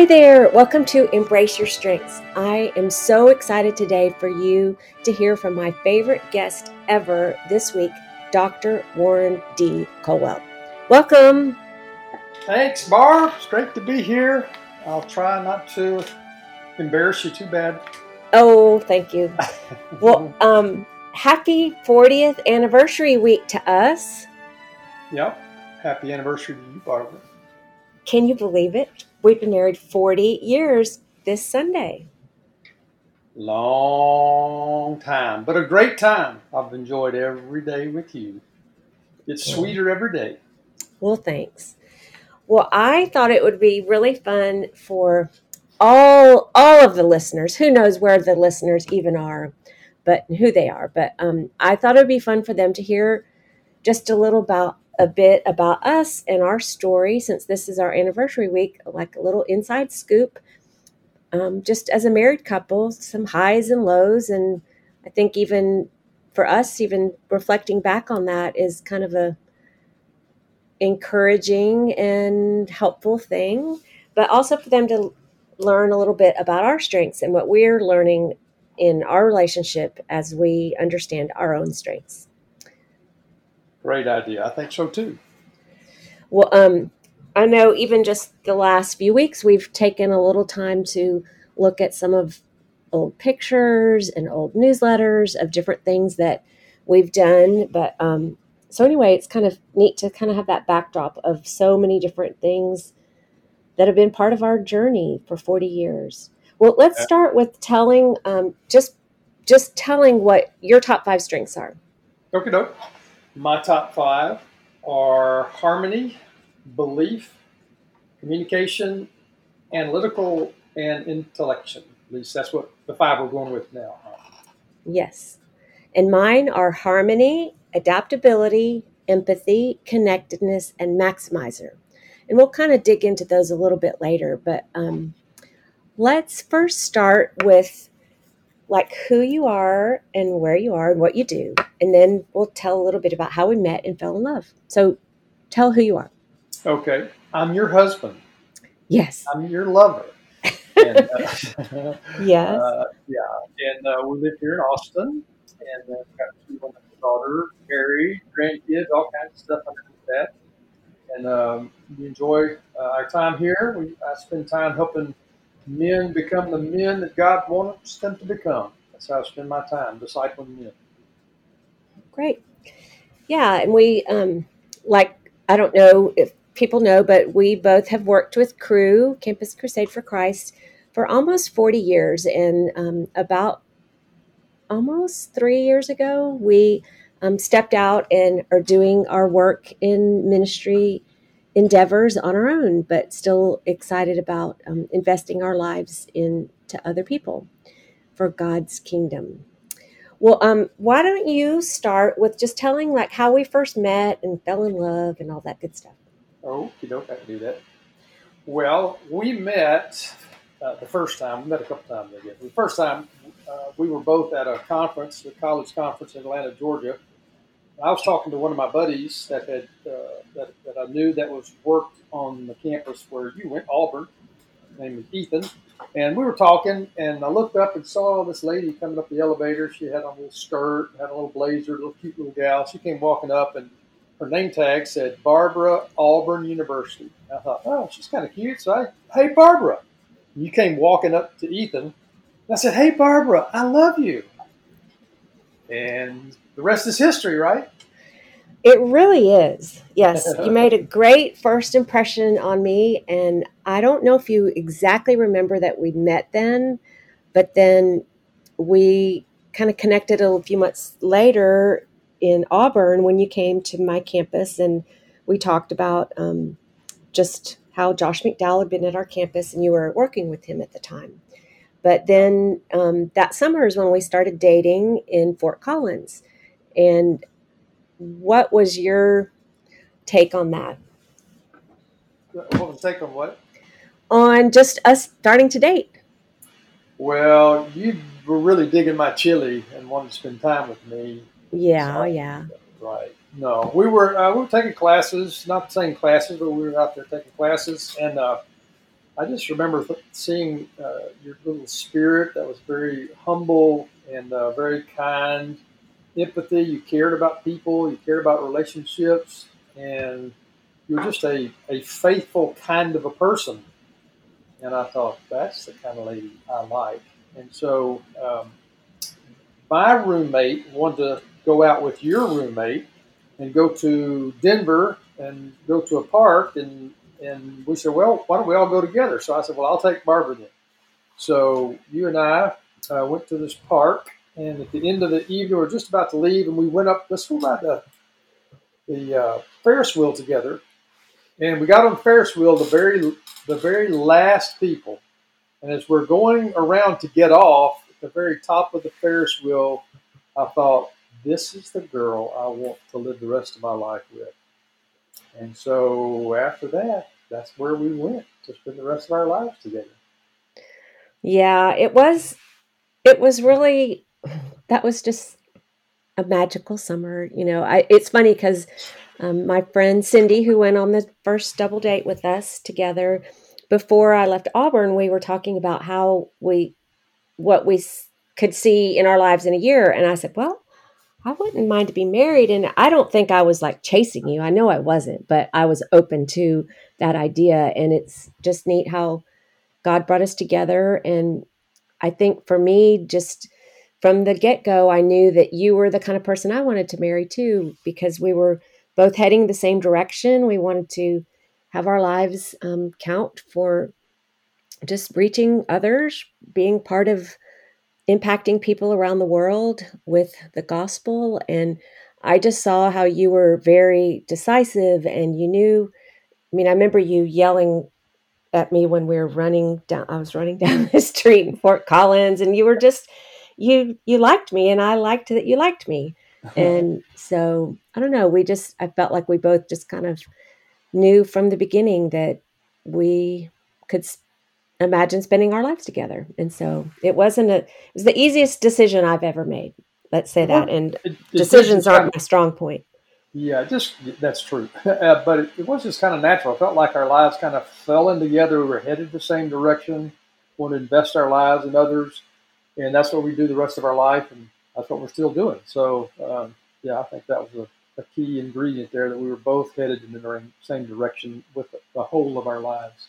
Hi there, welcome to Embrace Your Strengths. I am so excited today for you to hear from my favorite guest ever this week, Dr. Warren D. Colwell. Welcome. Thanks, Barb. It's great to be here. I'll try not to embarrass you too bad. Oh, thank you. well, um, happy 40th anniversary week to us. Yep. Happy anniversary to you, Barbara. Can you believe it? We've been married 40 years this Sunday. Long time, but a great time. I've enjoyed every day with you. It's sweeter every day. Well, thanks. Well, I thought it would be really fun for all all of the listeners. Who knows where the listeners even are, but who they are. But um, I thought it would be fun for them to hear just a little about a bit about us and our story since this is our anniversary week, like a little inside scoop. Um, just as a married couple, some highs and lows. And I think even for us, even reflecting back on that is kind of a encouraging and helpful thing, but also for them to learn a little bit about our strengths and what we're learning in our relationship as we understand our own strengths. Great idea. I think so too. Well, um, I know even just the last few weeks, we've taken a little time to look at some of old pictures and old newsletters of different things that we've done. But um, so, anyway, it's kind of neat to kind of have that backdrop of so many different things that have been part of our journey for 40 years. Well, let's start with telling um, just just telling what your top five strengths are. Okay, doke. My top five are harmony, belief, communication, analytical, and intellection. At least that's what the five we're going with now. Yes. And mine are harmony, adaptability, empathy, connectedness, and maximizer. And we'll kind of dig into those a little bit later. But um, let's first start with like who you are and where you are and what you do. And then we'll tell a little bit about how we met and fell in love. So tell who you are. Okay. I'm your husband. Yes. I'm your lover. And, uh, yes. Uh, yeah. And uh, we live here in Austin. And uh, got two women, daughter, married, grandkids, all kinds of stuff underneath that. And um, we enjoy uh, our time here. We, I spend time helping men become the men that God wants them to become. That's how I spend my time, discipling men. Great. Yeah, and we um, like I don't know if people know, but we both have worked with Cru Campus Crusade for Christ for almost forty years, and um, about almost three years ago, we um, stepped out and are doing our work in ministry endeavors on our own, but still excited about um, investing our lives into other people for God's kingdom. Well, um, why don't you start with just telling like how we first met and fell in love and all that good stuff? Oh, you don't have to do that. Well, we met uh, the first time. We met a couple times, guess. The first time, uh, we were both at a conference, a college conference in Atlanta, Georgia. I was talking to one of my buddies that had uh, that, that I knew that was worked on the campus where you went, Auburn. His name was Ethan, and we were talking, and I looked up and saw this lady coming up the elevator. She had on a little skirt, had a little blazer, a little cute little gal. She came walking up, and her name tag said Barbara Auburn University. I thought, oh, she's kind of cute. So I, hey, Barbara. And you came walking up to Ethan. I said, hey, Barbara, I love you. And the rest is history, right? It really is. Yes, you made a great first impression on me, and I don't know if you exactly remember that we met then, but then we kind of connected a few months later in Auburn when you came to my campus, and we talked about um, just how Josh McDowell had been at our campus, and you were working with him at the time. But then um, that summer is when we started dating in Fort Collins. And what was your take on that? What was take on what? On just us starting to date. Well, you were really digging my chili and wanted to spend time with me. Yeah, so, yeah. Right. No, we were uh, we were taking classes, not the same classes, but we were out there taking classes, and uh, I just remember seeing uh, your little spirit that was very humble and uh, very kind, empathy. You cared about people, you cared about relationships, and you were just a, a faithful kind of a person. And I thought, that's the kind of lady I like. And so um, my roommate wanted to go out with your roommate and go to Denver and go to a park and and we said, well, why don't we all go together? So I said, well, I'll take Barbara then. So you and I uh, went to this park, and at the end of the evening, we were just about to leave, and we went up. Let's go by the the uh, Ferris wheel together, and we got on Ferris wheel the very the very last people. And as we're going around to get off at the very top of the Ferris wheel, I thought, this is the girl I want to live the rest of my life with. And so after that, that's where we went to spend the rest of our lives together. Yeah, it was it was really that was just a magical summer. You know, I it's funny because um, my friend Cindy, who went on the first double date with us together, before I left Auburn, we were talking about how we what we could see in our lives in a year, and I said, well I wouldn't mind to be married. And I don't think I was like chasing you. I know I wasn't, but I was open to that idea. And it's just neat how God brought us together. And I think for me, just from the get go, I knew that you were the kind of person I wanted to marry too, because we were both heading the same direction. We wanted to have our lives um, count for just reaching others, being part of impacting people around the world with the gospel. And I just saw how you were very decisive and you knew. I mean, I remember you yelling at me when we were running down, I was running down the street in Fort Collins, and you were just, you, you liked me, and I liked that you liked me. and so I don't know, we just, I felt like we both just kind of knew from the beginning that we could imagine spending our lives together. And so it wasn't a, it was the easiest decision I've ever made. Let's say that. And it, it decisions aren't my strong point. Yeah, just that's true. Uh, but it, it, was just kind of natural. I felt like our lives kind of fell in together. We were headed the same direction. Want to invest our lives in others, and that's what we do the rest of our life, and that's what we're still doing. So, um, yeah, I think that was a, a, key ingredient there that we were both headed in the same direction with the, the whole of our lives.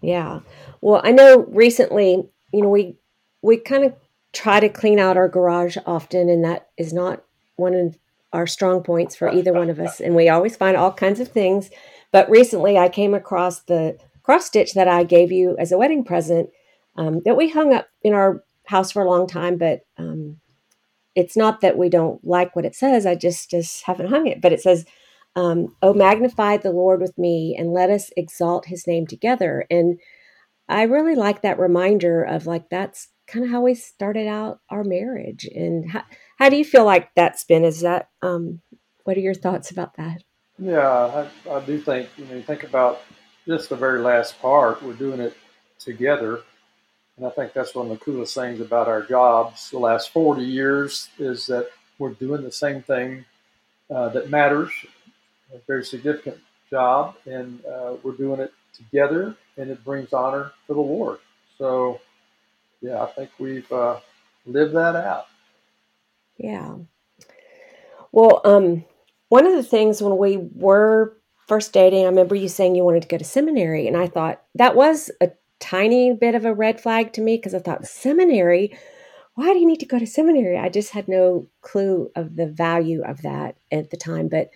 Yeah. Well, I know recently, you know, we we kind of try to clean out our garage often, and that is not one of our strong points for either one of us. And we always find all kinds of things. But recently, I came across the cross stitch that I gave you as a wedding present um, that we hung up in our house for a long time. But um, it's not that we don't like what it says. I just just haven't hung it. But it says um, oh, magnify the Lord with me and let us exalt his name together. And I really like that reminder of like, that's kind of how we started out our marriage. And how, how do you feel like that's been? Is that, um, what are your thoughts about that? Yeah, I, I do think, you know, you think about just the very last part, we're doing it together. And I think that's one of the coolest things about our jobs the last 40 years is that we're doing the same thing uh, that matters a very significant job, and uh, we're doing it together, and it brings honor to the Lord. So, yeah, I think we've uh, lived that out. Yeah. Well, um, one of the things when we were first dating, I remember you saying you wanted to go to seminary, and I thought that was a tiny bit of a red flag to me because I thought seminary. Why do you need to go to seminary? I just had no clue of the value of that at the time, but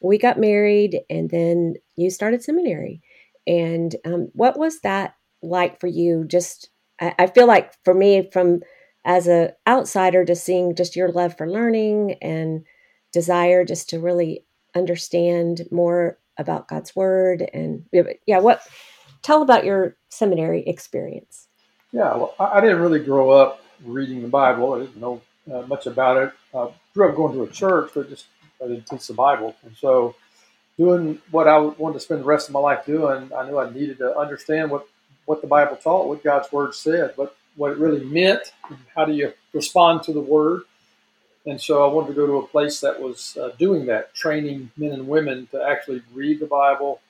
we got married and then you started seminary. And um, what was that like for you just I, I feel like for me, from as a outsider, just seeing just your love for learning and desire just to really understand more about God's word and yeah, what tell about your seminary experience. Yeah, well, I didn't really grow up reading the Bible. I didn't know uh, much about it. I grew up going to a church, but just I didn't teach the Bible, and so doing what I wanted to spend the rest of my life doing, I knew I needed to understand what what the Bible taught, what God's Word said, what what it really meant, how do you respond to the Word. And so I wanted to go to a place that was uh, doing that, training men and women to actually read the Bible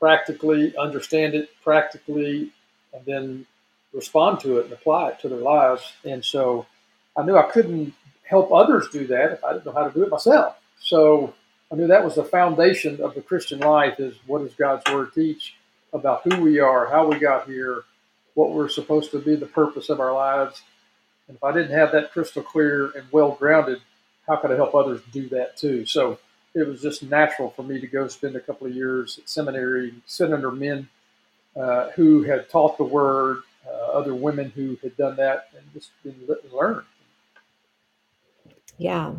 practically, understand it practically, and then respond to it and apply it to their lives. And so I knew I couldn't help others do that if I didn't know how to do it myself. So I knew that was the foundation of the Christian life is what does God's word teach about who we are, how we got here, what we're supposed to be the purpose of our lives. And if I didn't have that crystal clear and well grounded, how could I help others do that too? So it was just natural for me to go spend a couple of years at seminary, sit under men uh, who had taught the word, uh, other women who had done that, and just been learn. Yeah.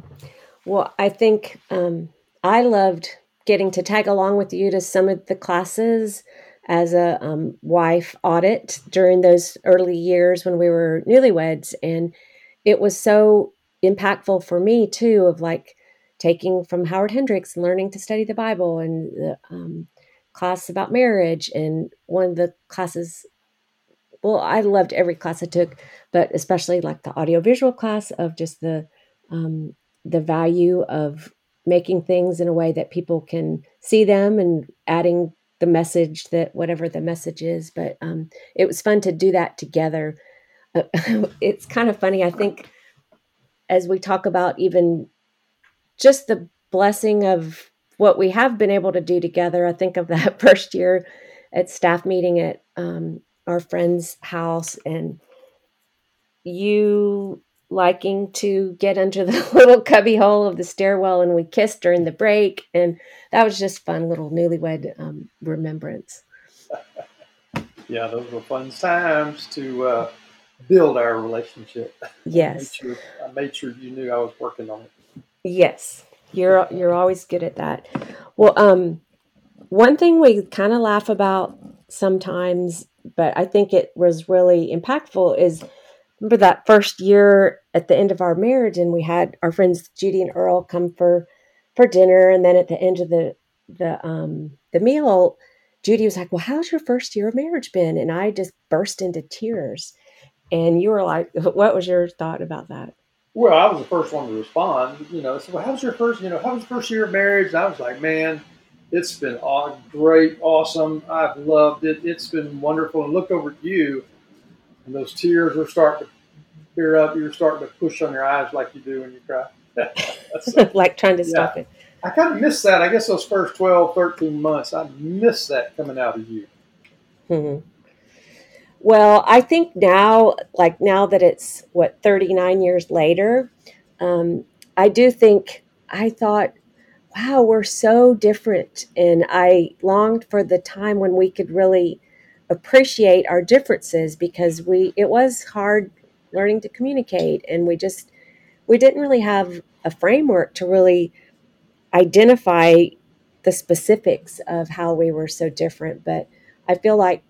Well, I think um, I loved getting to tag along with you to some of the classes as a um, wife audit during those early years when we were newlyweds. And it was so impactful for me, too, of like taking from Howard Hendricks, learning to study the Bible, and the um, class about marriage. And one of the classes, well, I loved every class I took, but especially like the audiovisual class of just the um, the value of making things in a way that people can see them and adding the message that whatever the message is. But um, it was fun to do that together. Uh, it's kind of funny. I think as we talk about even just the blessing of what we have been able to do together, I think of that first year at staff meeting at um, our friend's house and you liking to get under the little cubby hole of the stairwell and we kissed during the break. And that was just fun little newlywed um, remembrance. Yeah those were fun times to uh, build our relationship. Yes. I made, sure, I made sure you knew i was working on it yes you're you're always good at that well um one thing we kind of laugh about sometimes but i think it was really impactful is remember that first year at the end of our marriage and we had our friends Judy and Earl come for for dinner and then at the end of the the um the meal Judy was like, "Well, how's your first year of marriage been?" And I just burst into tears. And you were like, "What was your thought about that?" Well, I was the first one to respond. You know, so well, how's your first? You know, how was the first year of marriage? And I was like, "Man, it's been great, awesome. I've loved it. It's been wonderful." And look over at you, and those tears were starting to tear up. You're starting to push on your eyes like you do when you cry. like trying to stop it. I kind of miss that. I guess those first 12, 13 months, I miss that coming out of you. Mm-hmm. Well, I think now, like now that it's what 39 years later, um, I do think I thought, wow, we're so different. And I longed for the time when we could really appreciate our differences because we it was hard learning to communicate and we just we didn't really have a framework to really identify the specifics of how we were so different but i feel like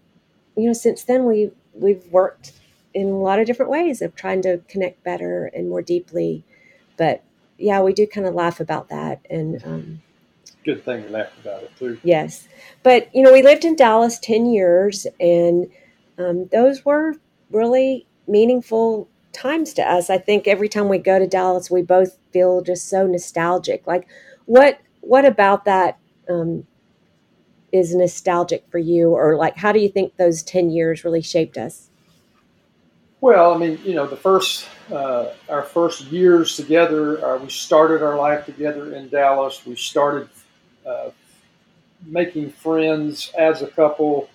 you know since then we we've worked in a lot of different ways of trying to connect better and more deeply but yeah we do kind of laugh about that and um, good thing to laugh about it too. Yes, but you know, we lived in Dallas ten years, and um, those were really meaningful times to us. I think every time we go to Dallas, we both feel just so nostalgic. Like, what what about that um, is nostalgic for you, or like, how do you think those ten years really shaped us? Well, I mean, you know, the first uh, our first years together, uh, we started our life together in Dallas. We started uh, making friends as a couple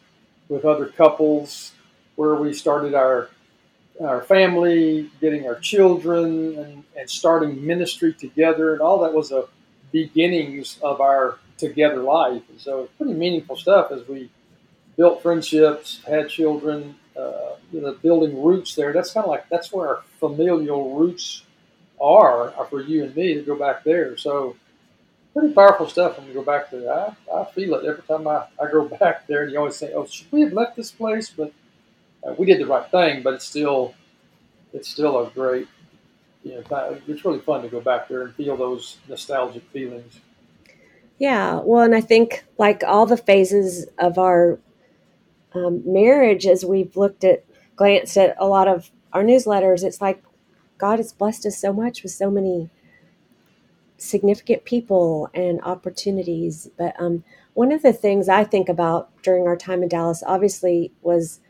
with other couples, where we started our our family, getting our children, and, and starting ministry together, and all that was the beginnings of our together life. And so it's pretty meaningful stuff as we built friendships, had children, uh, you know, building roots there. That's kind of like that's where our familial roots are, are for you and me to go back there. So pretty powerful stuff when you go back there. I, I feel it every time I, I go back there. And you always say, oh, should we have left this place? But uh, we did the right thing. But it's still it's still a great you know it's really fun to go back there and feel those nostalgic feelings. Yeah, well, and I think like all the phases of our um, marriage, as we've looked at, glanced at a lot of our newsletters, it's like God has blessed us so much with so many significant people and opportunities. But um, one of the things I think about during our time in Dallas, obviously, was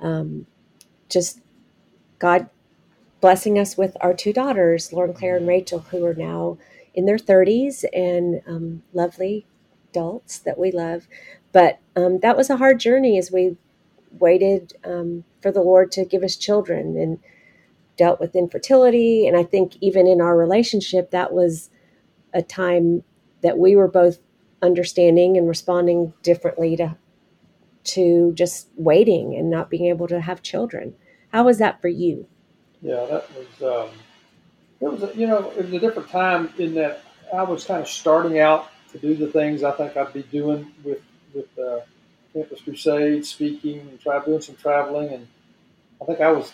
um, just God blessing us with our two daughters, Lauren Claire and Rachel, who are now in their 30s and um, lovely adults that we love. But um, that was a hard journey as we waited um, for the Lord to give us children and dealt with infertility. And I think even in our relationship, that was a time that we were both understanding and responding differently to to just waiting and not being able to have children. How was that for you? Yeah, that was um, it was a, you know it was a different time in that I was kind of starting out to do the things I think I'd be doing with with uh, Campus Crusade, speaking and try doing some traveling, and I think I was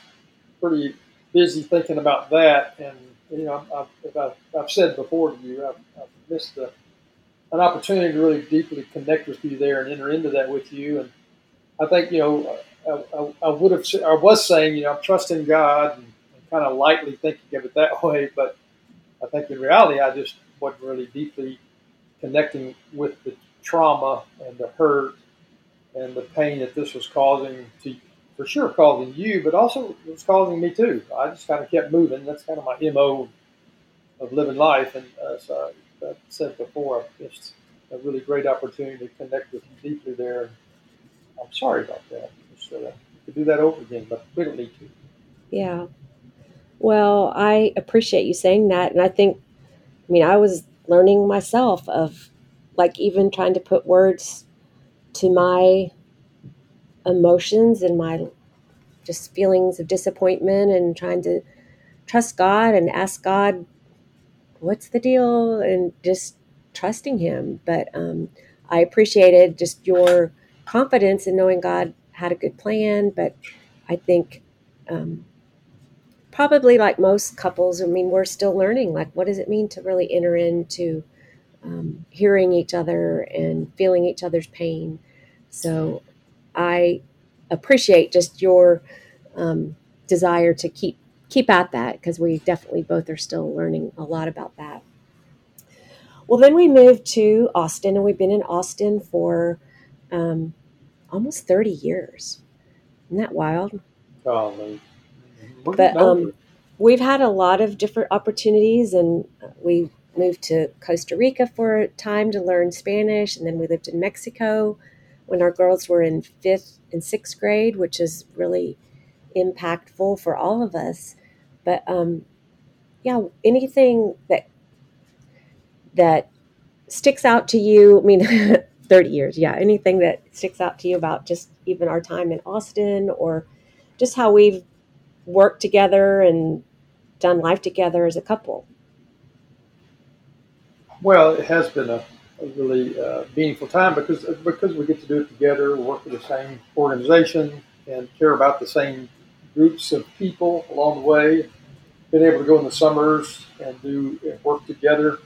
pretty busy thinking about that. And you know, I've, I've, I've said before to you, I've, I've missed a, an opportunity to really deeply connect with you there and enter into that with you. And I think you know, I, I, I would have, I was saying, you know, I'm trusting God and kind of lightly thinking of it that way, but I think in reality, I just wasn't really deeply connecting with the trauma and the hurt and the pain that this was causing to, for sure, causing you, but also it was causing me too. I just kind of kept moving. That's kind of my mo of living life, and as I said before, it's a really great opportunity to connect with you deeply there. I'm sorry about that. Just, uh, could do that over again, but we don't need to. Yeah. Well, I appreciate you saying that. And I think, I mean, I was learning myself of like even trying to put words to my emotions and my just feelings of disappointment and trying to trust God and ask God, what's the deal? And just trusting Him. But um, I appreciated just your confidence in knowing God had a good plan. But I think um, probably like most couples, I mean, we're still learning like what does it mean to really enter into um, hearing each other and feeling each other's pain. So I appreciate just your um, desire to keep keep at that because we definitely both are still learning a lot about that. Well, then we moved to Austin, and we've been in Austin for um, almost thirty years. Isn't that wild? Oh, but um, we've had a lot of different opportunities, and we moved to Costa Rica for a time to learn Spanish, and then we lived in Mexico when our girls were in fifth and sixth grade, which is really impactful for all of us. But um, yeah, anything that that sticks out to you. I mean, 30 years, yeah. Anything that sticks out to you about just even our time in Austin or just how we've worked together and done life together as a couple? Well, it has been a, a really uh, meaningful time because because we get to do it together, work for the same organization, and care about the same groups of people along the way. Been able to go in the summers and do and work together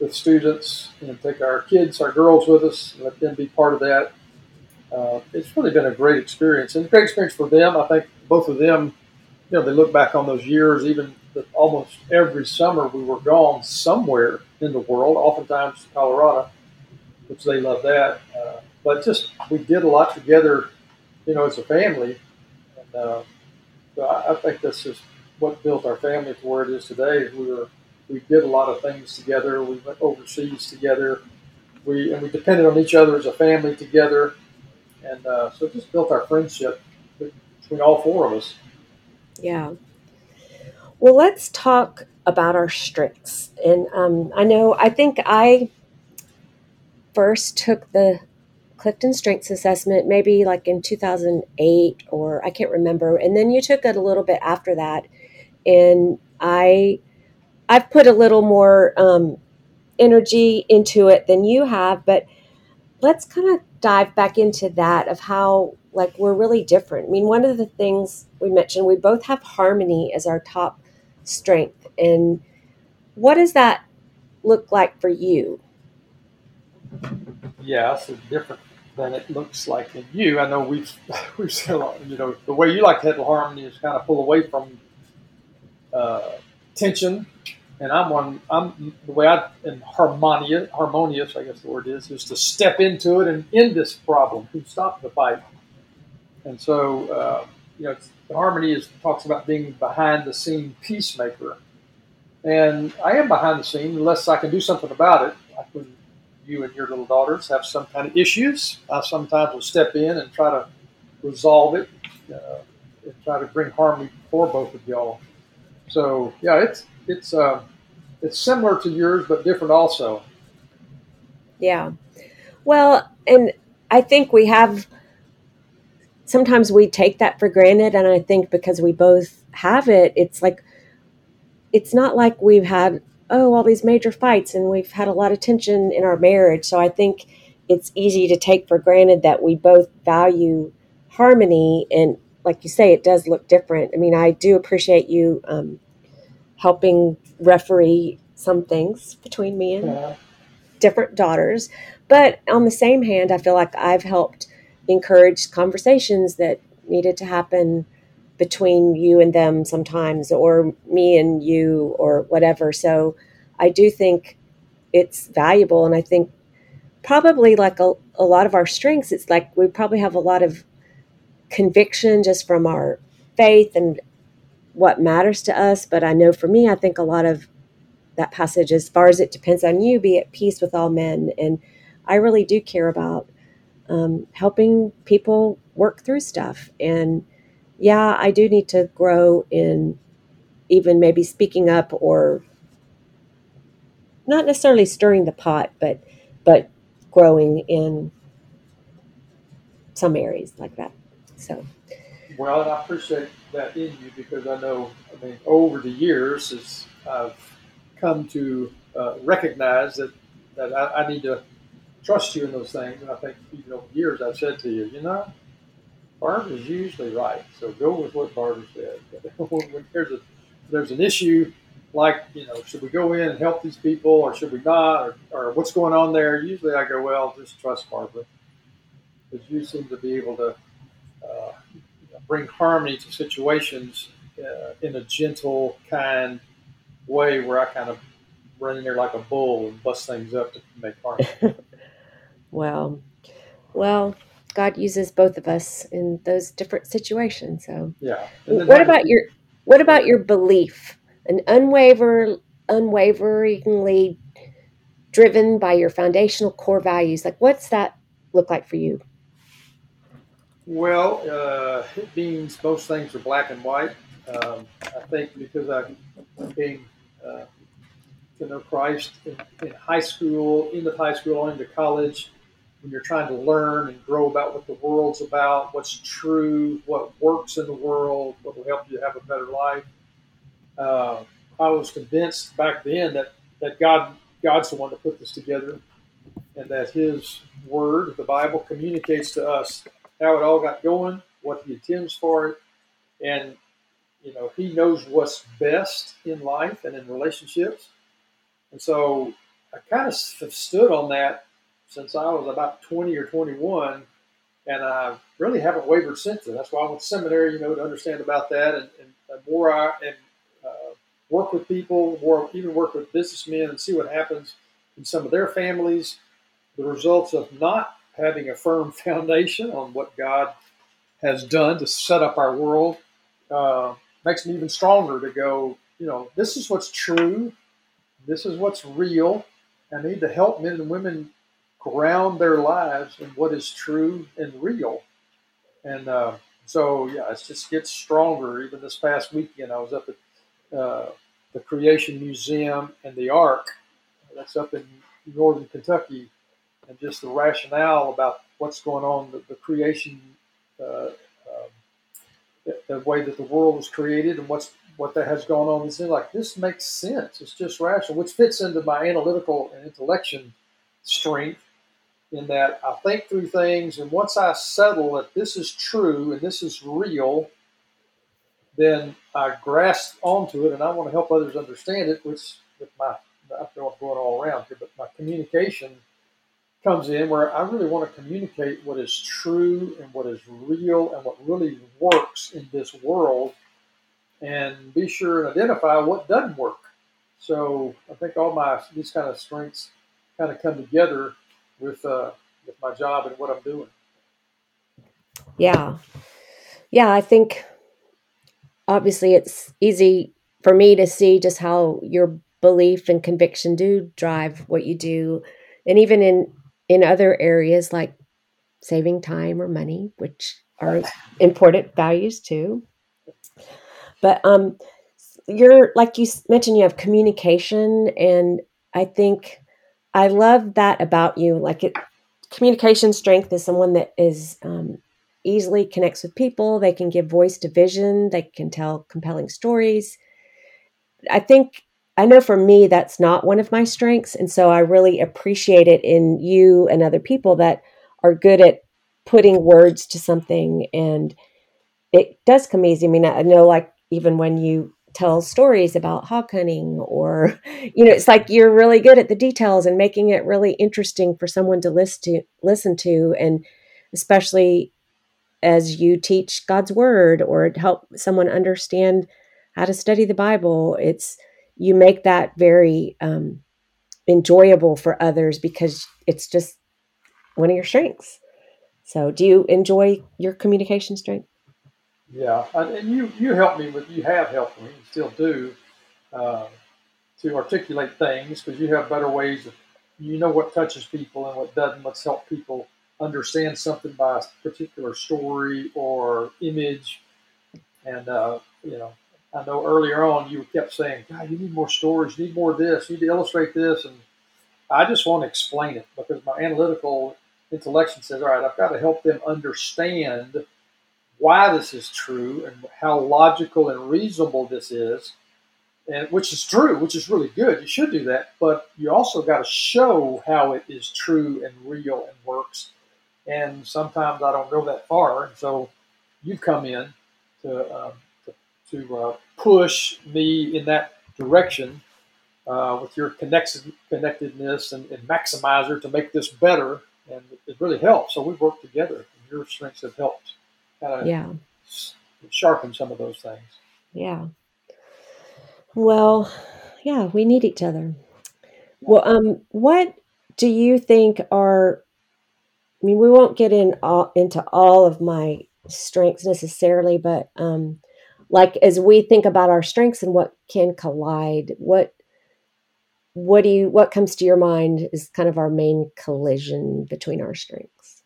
with students and take our kids, our girls with us, and let them be part of that. Uh, it's really been a great experience and a great experience for them. I think both of them you know, they look back on those years, even almost every summer we were gone somewhere in the world, oftentimes to Colorado, which they love that. Uh, but just we did a lot together, you know, as a family. And uh, so I, I think this is what built our family to where it is today. We were we did a lot of things together. We went overseas together. We and we depended on each other as a family together, and uh, so it just built our friendship between all four of us. Yeah. Well, let's talk about our strengths. And um, I know, I think I first took the Clifton Strengths Assessment, maybe like in 2008 or I can't remember. And then you took it a little bit after that. And I, I've put a little more um, energy into it than you have, but let's kind of dive back into that of how like we're really different. I mean, one of the things we mentioned, we both have harmony as our top strength. And what does that look like for you? Yeah, it's different than it looks like in you. I know we've we've said a lot. You know, the way you like to handle harmony is kind of pull away from uh, tension, and I'm one. I'm the way I am harmonious. Harmonious, I guess the word is, is to step into it and end this problem, to stop the fight. And so, uh, you know, the harmony is talks about being behind the scene peacemaker, and I am behind the scene unless I can do something about it. Like when you and your little daughters have some kind of issues, I sometimes will step in and try to resolve it uh, and try to bring harmony for both of y'all. So yeah, it's it's uh, it's similar to yours, but different also. Yeah. Well, and I think we have sometimes we take that for granted and I think because we both have it, it's like it's not like we've had oh all these major fights and we've had a lot of tension in our marriage. So I think it's easy to take for granted that we both value harmony and like you say it does look different. I mean, I do appreciate you um, helping referee some things between me and yeah. different daughters. But on the same hand, I feel like I've helped encourage conversations that needed to happen between you and them sometimes, or me and you, or whatever. So I do think it's valuable. And I think probably like a, a lot of our strengths, it's like we probably have a lot of conviction just from our faith and what matters to us. But I know for me, I think a lot of that passage, as far as it depends on you, be at peace with all men. And I really do care about um, helping people work through stuff. And yeah, I do need to grow in even maybe speaking up or not necessarily stirring the pot, but but growing in some areas like that. So, well, and I appreciate that in you because I know, I mean, over the years, as I've come to uh, recognize that that I, I, need to trust you in those things, and I think even over years I've said to you, you know, Barbara's usually right, so go with what Barbara said. when there's a there's an issue like you know, should we go in and help these people, or should we not, or, or what's going on there? Usually I go, well, just trust Barbara, because you seem to be able to uh, bring harmony to situations uh, in a gentle, kind way where I kind of run in there like a bull and bust things up to make harmony. well, well, God uses both of us in those different situations. So, yeah. What about your What about your belief? An unwaver, unwaveringly driven by your foundational core values. Like, what's that look like for you? Well, uh, it means most things are black and white. Um, I think because I came uh, to know Christ in, in, high school, into high school, into college, when you're trying to learn and grow about what the world's about, what's true, what works in the world, what will help you have a better life. Uh, I was convinced back then that, that God God's the one that put this together, and that His Word, the Bible, communicates to us how it all got going, what he intends for it, and you know he knows what's best in life and in relationships. And so I kind of stood on that since I was about 20 or 21, and I really haven't wavered since then. That's why I went to seminary, you know, to understand about that, and, and, and more I and uh, work with people, more even work with businessmen, and see what happens in some of their families. The results of not having a firm foundation on what God has done to set up our world uh, makes me even stronger to go, you know, this is what's true, this is what's real. I need to help men and women ground their lives in what is true and real. And uh, so, yeah, it just gets stronger. Even this past weekend, I was up at uh, the Creation Museum and the Ark. That's up in northern Kentucky and just the rationale about what's going on, the, the creation, uh, um, the, the, way that the world was created, and what's what that has gone on. It's like this makes sense. It's just rational, which fits into my analytical and intellection strength. In that I think through things, and once I settle that this is true and this is real, then I grasp onto it, and I want to help others understand it. Which with my I don't know going all around here, but my communication comes in where I really want to communicate what is true and what is real and what really works in this world and be sure and identify what doesn't work. So I think all my these kind of strengths kind of come together with uh, with my job and what I'm doing. Yeah, yeah. I think obviously it's easy for me to see just how your belief and conviction do drive what you do, and even in in other areas like saving time or money, which are important values too. But um, you're like you mentioned, you have communication, and I think I love that about you. Like it, communication strength is someone that is um, easily connects with people. They can give voice to vision. They can tell compelling stories. I think I know for me, that's not one of my strengths. And so I really appreciate it in you and other people that are good at putting words to something. And it does come easy. I mean, I know, like, even when you tell stories about hawk hunting, or, you know, it's like you're really good at the details and making it really interesting for someone to listen to, listen to. And especially as you teach God's word or help someone understand how to study the Bible, it's, you make that very um, enjoyable for others because it's just one of your strengths. So, do you enjoy your communication strength? Yeah, and you you help me with you have helped me, you still do, uh, to articulate things because you have better ways of you know what touches people and what doesn't. Let's help people understand something by a particular story or image, and uh, you know I know earlier on you kept saying, God, you need more stories. you need more of this, you need to illustrate this. And I just want to explain it because my analytical intellection says, all right, I've got to help them understand why this is true and how logical and reasonable this is. And which is true, which is really good. You should do that, but you also got to show how it is true and real and works. And sometimes I don't go that far, and so you've come in to um, to uh, push me in that direction uh, with your connected, connectedness and, and, maximizer to make this better. And it really helps. So we work together. And your strengths have helped kind of yeah. sharpen some of those things. Yeah. Well, yeah, we need each other. Well, um, what do you think are? I mean, we won't get in all, into all of my strengths necessarily, but um, like as we think about our strengths and what can collide what what do you what comes to your mind is kind of our main collision between our strengths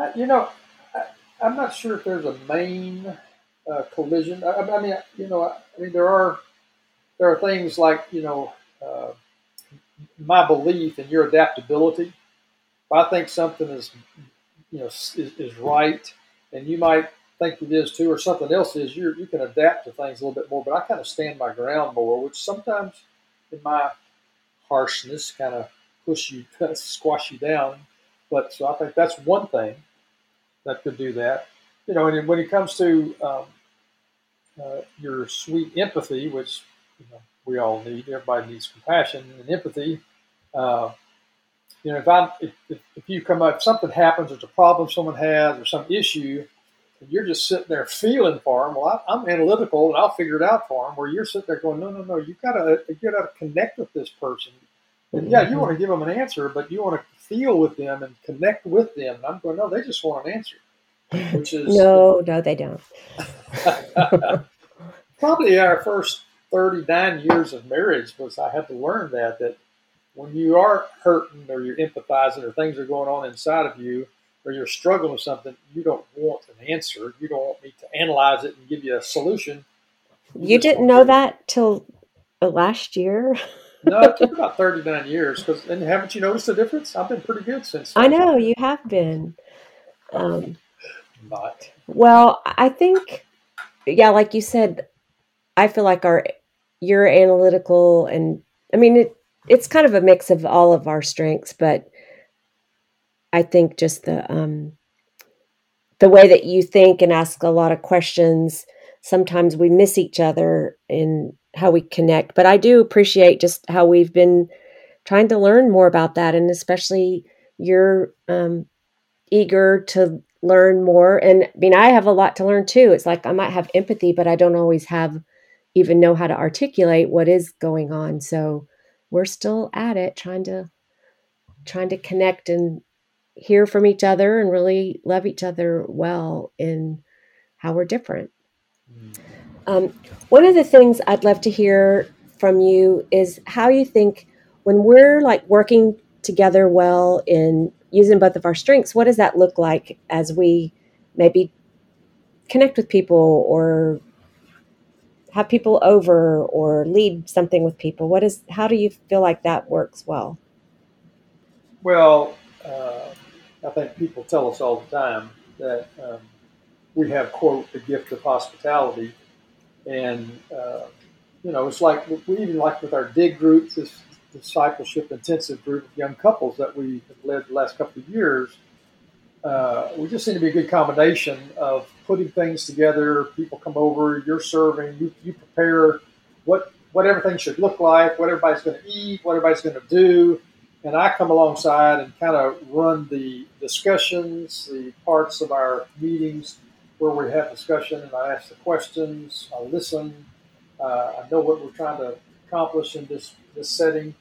uh, you know I, am not sure if there's a main uh, collision I, I, mean you know I, I, mean there are there are things like you know uh, my belief in your adaptability if i think something is you know is, is right and you might think it is too, or something else is, you you can adapt to things a little bit more. But I kind of stand my ground more, which sometimes in my harshness kind of push you, squash you down. But so I think that's one thing that could do that. You know, and when it comes to um, uh, your sweet empathy, which you know, we all need, everybody needs compassion and empathy. Uh, you know, if I if, if you come up, if something happens, there's a problem someone has, or some issue, and you're just sitting there feeling for them. Well, I, am analytical and I'll figure it out for them. Where you're sitting there going, no, no, no, you gotta you gotta connect with this person. And yeah, you want to give them an answer, but you want to feel with them and connect with them. And I'm going, no, they just want an answer. Which is no, no, they don't. probably our first 39 years of marriage was I had to learn that that when you are hurting or you're empathizing or things are going on inside of you, or you're struggling with something, you don't want an answer. You don't want me to analyze it and give you a solution. You, you didn't know that till last year. no, it took about 39 years. Cause, and haven't you noticed the difference? I've been pretty good since. I know you have been. Um, Not. well, I think, yeah, like you said, I feel like our you're analytical, and I mean it. It's kind of a mix of all of our strengths, but I think just the um, the way that you think and ask a lot of questions. Sometimes we miss each other in how we connect, but I do appreciate just how we've been trying to learn more about that, and especially you're um, eager to learn more. And I mean, I have a lot to learn too. It's like I might have empathy, but I don't always have even know how to articulate what is going on. So we're still at it, trying to trying to connect and hear from each other and really love each other well in how we're different. Um, one of the things I'd love to hear from you is how you think when we're like working together well in using both of our strengths, what does that look like as we maybe connect with people or have people over or lead something with people? What is how do you feel like that works well? Well, uh, I think people tell us all the time that um, we have, quote, the gift of hospitality. And, uh, you know, it's like we even like with our dig groups, this discipleship intensive group of young couples that we have led the last couple of years. Uh, we just seem to be a good combination of putting things together. People come over, you're serving, you, you prepare what what everything should look like, what everybody's going to eat, what everybody's going to do, and I come alongside and kind of run the discussions, the parts of our meetings where we have discussion, and I ask the questions, I listen, uh, I know what we're trying to accomplish in this this setting,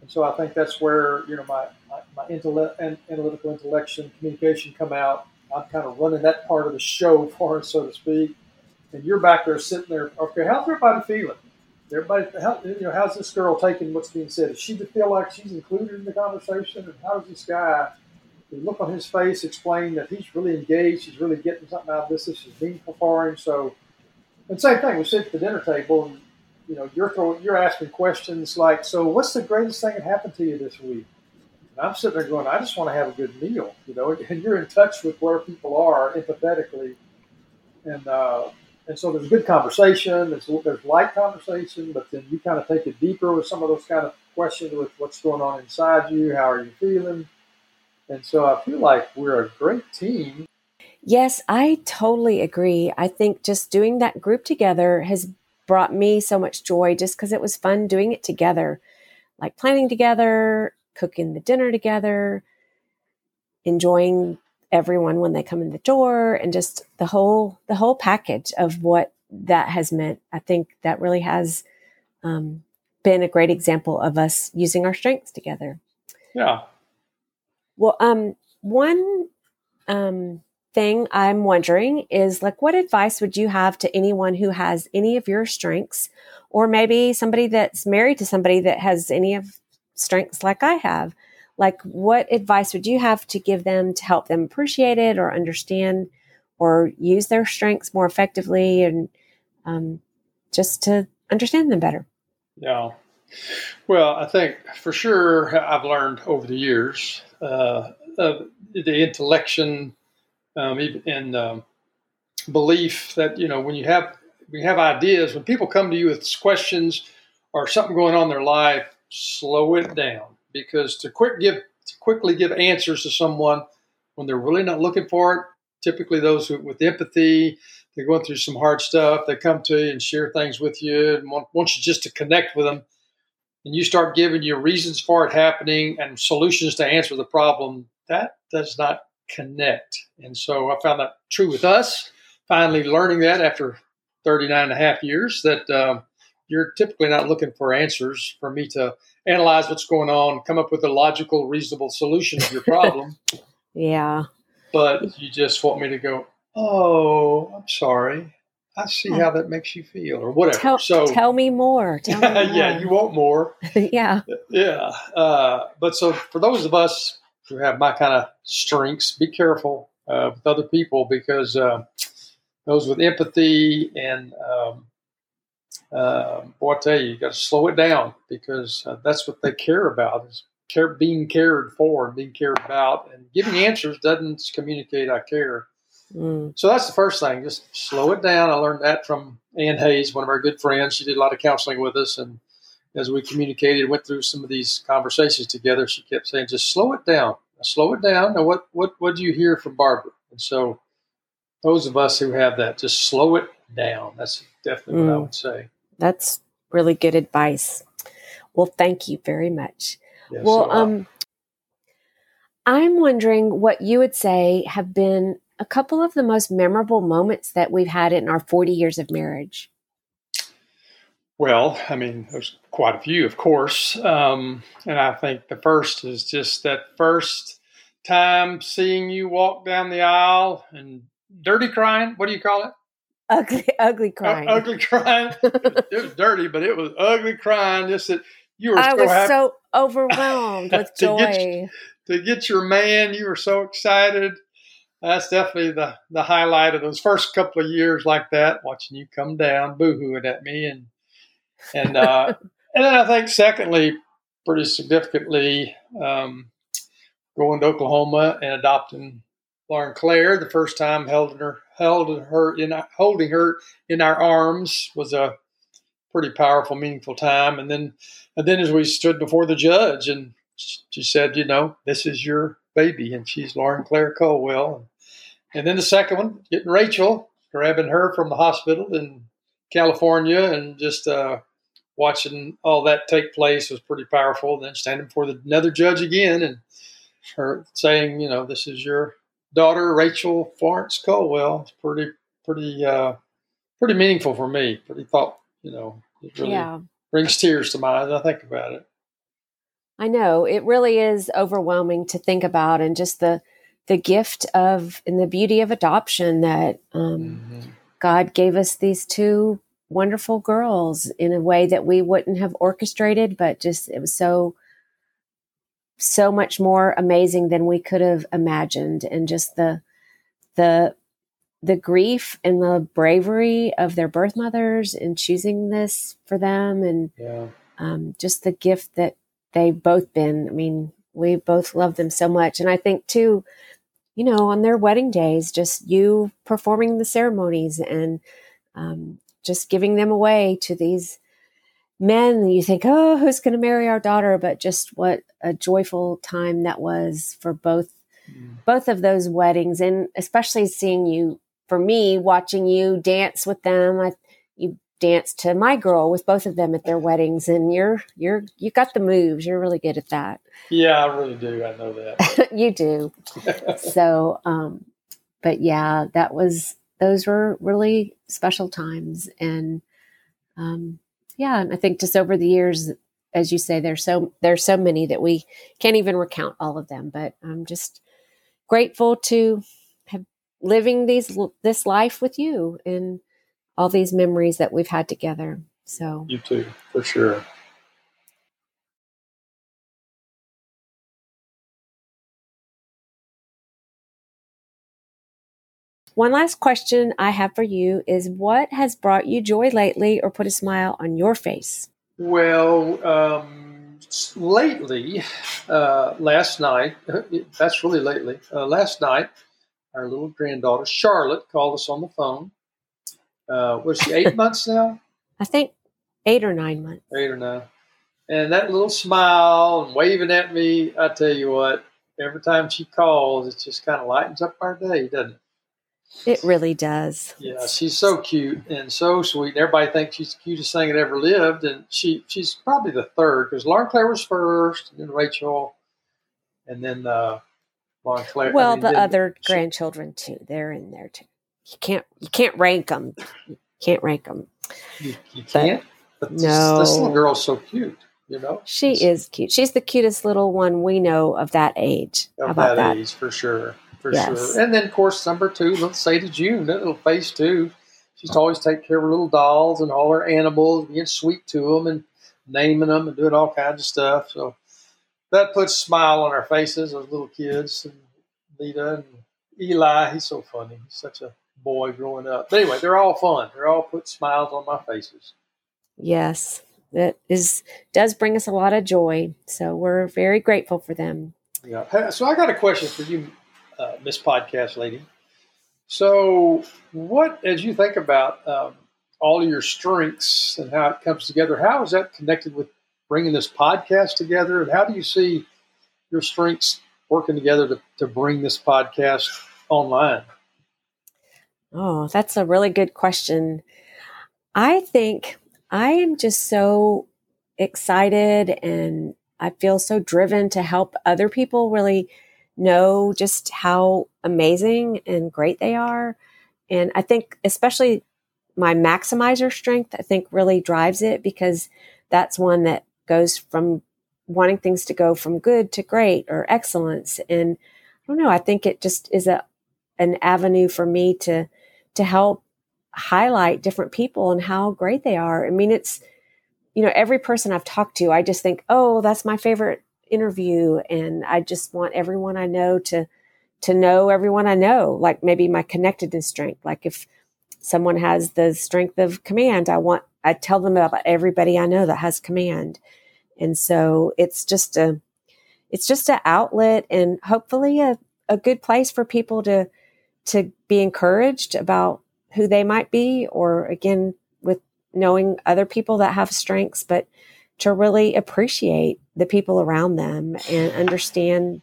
and so I think that's where you know my my, my intellect, analytical intellection, communication come out. I'm kind of running that part of the show for us, so to speak. And you're back there sitting there. Okay, how's everybody feeling? Everybody, how, you know, how's this girl taking what's being said? Does she feel like she's included in the conversation? And how does this guy, the look on his face, explain that he's really engaged? He's really getting something out of this. This is meaningful for him. So, and same thing. We sit at the dinner table, and you know, you're throwing, you're asking questions like, "So, what's the greatest thing that happened to you this week?" And I'm sitting there going, "I just want to have a good meal," you know. And you're in touch with where people are empathetically, and uh, and so there's a good conversation. There's there's light conversation, but then you kind of take it deeper with some of those kind of questions with what's going on inside you. How are you feeling? And so I feel like we're a great team. Yes, I totally agree. I think just doing that group together has brought me so much joy just because it was fun doing it together, like planning together, cooking the dinner together, enjoying everyone when they come in the door and just the whole the whole package of what that has meant i think that really has um, been a great example of us using our strengths together yeah well um one um thing i'm wondering is like what advice would you have to anyone who has any of your strengths or maybe somebody that's married to somebody that has any of strengths like i have? Like what advice would you have to give them to help them appreciate it or understand or use their strengths more effectively and um, just to understand them better? Yeah well i think for sure i've learned over the years uh, the intellection um, and um, belief that you know when you have we have ideas when people come to you with questions or something going on in their life slow it down because to quick give to quickly give answers to someone when they're really not looking for it, typically those who, with empathy, they're going through some hard stuff. They come to you and share things with you and want, want you just to connect with them. And you start giving your reasons for it happening and solutions to answer the problem. That does not connect. And so I found that true with us. Finally, learning that after 39 and a half years, that um, you're typically not looking for answers for me to analyze what's going on, come up with a logical, reasonable solution of your problem. yeah. But you just want me to go, oh, I'm sorry. I see how that makes you feel, or whatever. Tell, so tell me more. Tell me more. yeah, you want more. yeah. Yeah. Uh, but so for those of us who have my kind of strengths, be careful uh, with other people because uh, those with empathy and um, uh, boy, I tell you, you got to slow it down because uh, that's what they care about is care, being cared for and being cared about. And giving answers doesn't communicate I care. Mm. So that's the first thing. Just slow it down. I learned that from Ann Hayes, one of our good friends. She did a lot of counseling with us, and as we communicated, went through some of these conversations together, she kept saying, "Just slow it down. Slow it down." Now, what what what do you hear from Barbara? And so, those of us who have that, just slow it down. That's definitely mm. what I mm. would say. That's really good advice. Well, thank you very much. Well, so um, I'm wondering what you would say have been a couple of the most memorable moments that we've had in our 40 years of marriage. Well, I mean, there's quite a few, of course. Um, and I think the first is just that first time seeing you walk down the aisle and dirty crying. What do you call it? Ugly, ugly crying. Uh, ugly crying. it was dirty, but it was ugly crying. Just that you were. I so was happy. so overwhelmed with joy. to, get, to get your man, you were so excited. That's definitely the the highlight of those first couple of years like that. Watching you come down, boohooing at me, and and uh, and then I think secondly, pretty significantly, um, going to Oklahoma and adopting Lauren Claire the first time held her held her in holding her in our arms was a pretty powerful, meaningful time. And then and then as we stood before the judge and she said, you know, this is your baby, and she's Lauren Claire Culwell. And then the second one, getting Rachel, grabbing her from the hospital in California, and just uh, watching all that take place was pretty powerful. And then standing before the, another judge again, and her saying, you know, this is your daughter, Rachel Florence Culwell. It's pretty, pretty, uh, pretty meaningful for me. Pretty thought, you know, it really yeah. brings tears to my eyes. I think about it. I know it really is overwhelming to think about, and just the the gift of and the beauty of adoption that um, mm-hmm. God gave us these two wonderful girls in a way that we wouldn't have orchestrated, but just it was so so much more amazing than we could have imagined and just the the the grief and the bravery of their birth mothers in choosing this for them and yeah. um, just the gift that they've both been i mean we both love them so much and i think too you know on their wedding days just you performing the ceremonies and um, just giving them away to these men you think oh who's going to marry our daughter but just what a joyful time that was for both mm. both of those weddings and especially seeing you for me watching you dance with them I, you danced to my girl with both of them at their weddings and you're you're you got the moves. You're really good at that. Yeah i really do. I know that. You do. So um but yeah that was those were really special times. And um yeah, and I think just over the years, as you say, there's so there's so many that we can't even recount all of them. But I'm just grateful to have living these this life with you. And all these memories that we've had together. So you too, for sure. One last question I have for you is what has brought you joy lately or put a smile on your face? Well, um, lately, uh, last night, that's really lately, uh, last night, our little granddaughter, Charlotte, called us on the phone. Uh, was she eight months now? I think eight or nine months. Eight or nine. And that little smile and waving at me, I tell you what, every time she calls, it just kind of lightens up our day, doesn't it? It really does. Yeah, she's so cute and so sweet. Everybody thinks she's the cutest thing that ever lived, and she she's probably the third because Lauren Claire was first, and then Rachel, and then uh, Lauren Claire. Well, I mean, the other she, grandchildren too. They're in there too. You can't you can't rank them. You can't rank them. You, you can't. But, but no, this, this little girl's so cute. You know, she is cute. She's the cutest little one we know of that age. Of How about that, that age, for sure for yes. sure. And then, of course, number two, let's say to June, that little face too. She's always take care of her little dolls and all her animals, being sweet to them and naming them and doing all kinds of stuff. So that puts a smile on our faces, those little kids. And Lita and Eli, he's so funny. He's such a boy growing up. But anyway, they're all fun. They're all put smiles on my faces. Yes, that is does bring us a lot of joy. So we're very grateful for them. Yeah. So I got a question for you, uh, Miss Podcast Lady. So, what, as you think about um, all of your strengths and how it comes together, how is that connected with bringing this podcast together? And how do you see your strengths working together to, to bring this podcast online? Oh, that's a really good question. I think I am just so excited and I feel so driven to help other people really know just how amazing and great they are. And I think, especially my maximizer strength, I think really drives it because that's one that goes from wanting things to go from good to great or excellence. And I don't know, I think it just is a, an avenue for me to, to help highlight different people and how great they are. I mean, it's, you know, every person I've talked to, I just think, oh, that's my favorite interview. And I just want everyone I know to, to know everyone I know, like maybe my connectedness strength. Like if someone has the strength of command, I want, I tell them about everybody I know that has command. And so it's just a, it's just an outlet and hopefully a, a good place for people to, to be encouraged about who they might be, or again, with knowing other people that have strengths, but to really appreciate the people around them and understand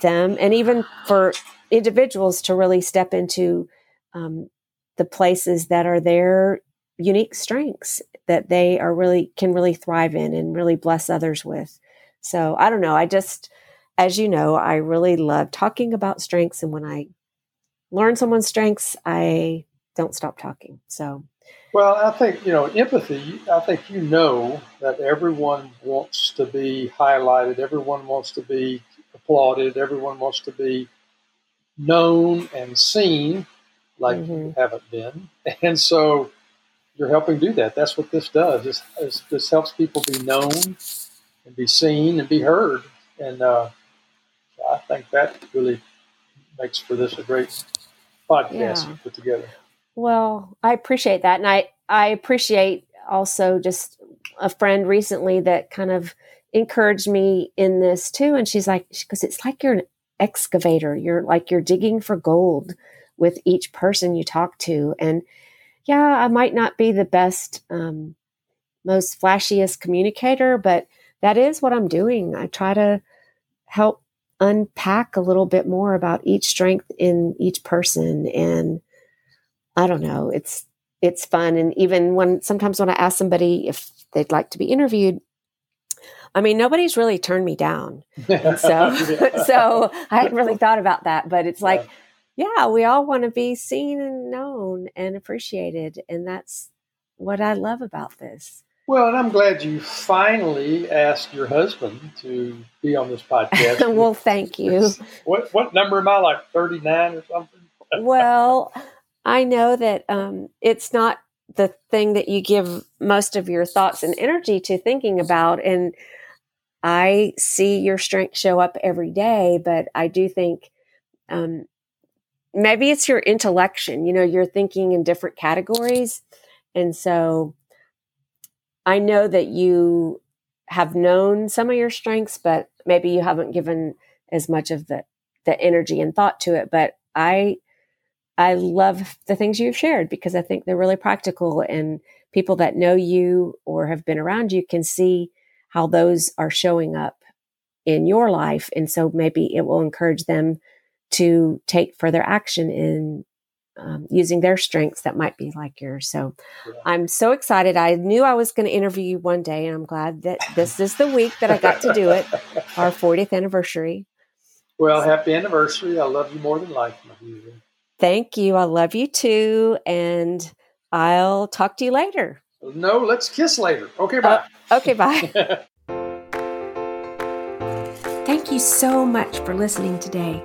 them. And even for individuals to really step into um, the places that are their unique strengths that they are really can really thrive in and really bless others with. So I don't know. I just, as you know, I really love talking about strengths. And when I learn someone's strengths, I don't stop talking. So, well, I think, you know, empathy, I think you know that everyone wants to be highlighted, everyone wants to be applauded, everyone wants to be known and seen like mm-hmm. you haven't been. And so you're helping do that. That's what this does. This, this, this helps people be known and be seen and be heard. And uh, I think that really makes for this a great podcast yeah. put together. Well, I appreciate that. And I, I appreciate also just a friend recently that kind of encouraged me in this too. And she's like, because it's like you're an excavator. You're like, you're digging for gold with each person you talk to. And yeah, I might not be the best, um, most flashiest communicator, but that is what I'm doing. I try to help unpack a little bit more about each strength in each person and I don't know. It's it's fun, and even when sometimes when I ask somebody if they'd like to be interviewed, I mean nobody's really turned me down. And so so I hadn't really thought about that, but it's like, yeah, yeah we all want to be seen and known and appreciated, and that's what I love about this. Well, and I'm glad you finally asked your husband to be on this podcast. well, thank you. what what number am I like? Thirty nine or something? well, I know that um, it's not the thing that you give most of your thoughts and energy to thinking about. And I see your strength show up every day, but I do think um, maybe it's your intellection. You know, you're thinking in different categories. And so I know that you have known some of your strengths, but maybe you haven't given as much of the, the energy and thought to it. But I I love the things you've shared because I think they're really practical and people that know you or have been around you can see how those are showing up in your life. And so maybe it will encourage them to take further action in um, using their strengths that might be like yours. So yeah. I'm so excited. I knew I was going to interview you one day, and I'm glad that this is the week that I got to do it, our 40th anniversary. Well, happy anniversary. I love you more than life, my dear. Thank you. I love you too. And I'll talk to you later. No, let's kiss later. Okay, bye. Uh, okay, bye. Thank you so much for listening today.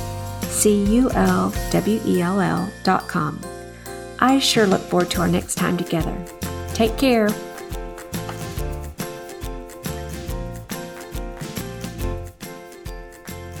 C U L W E L L dot com. I sure look forward to our next time together. Take care.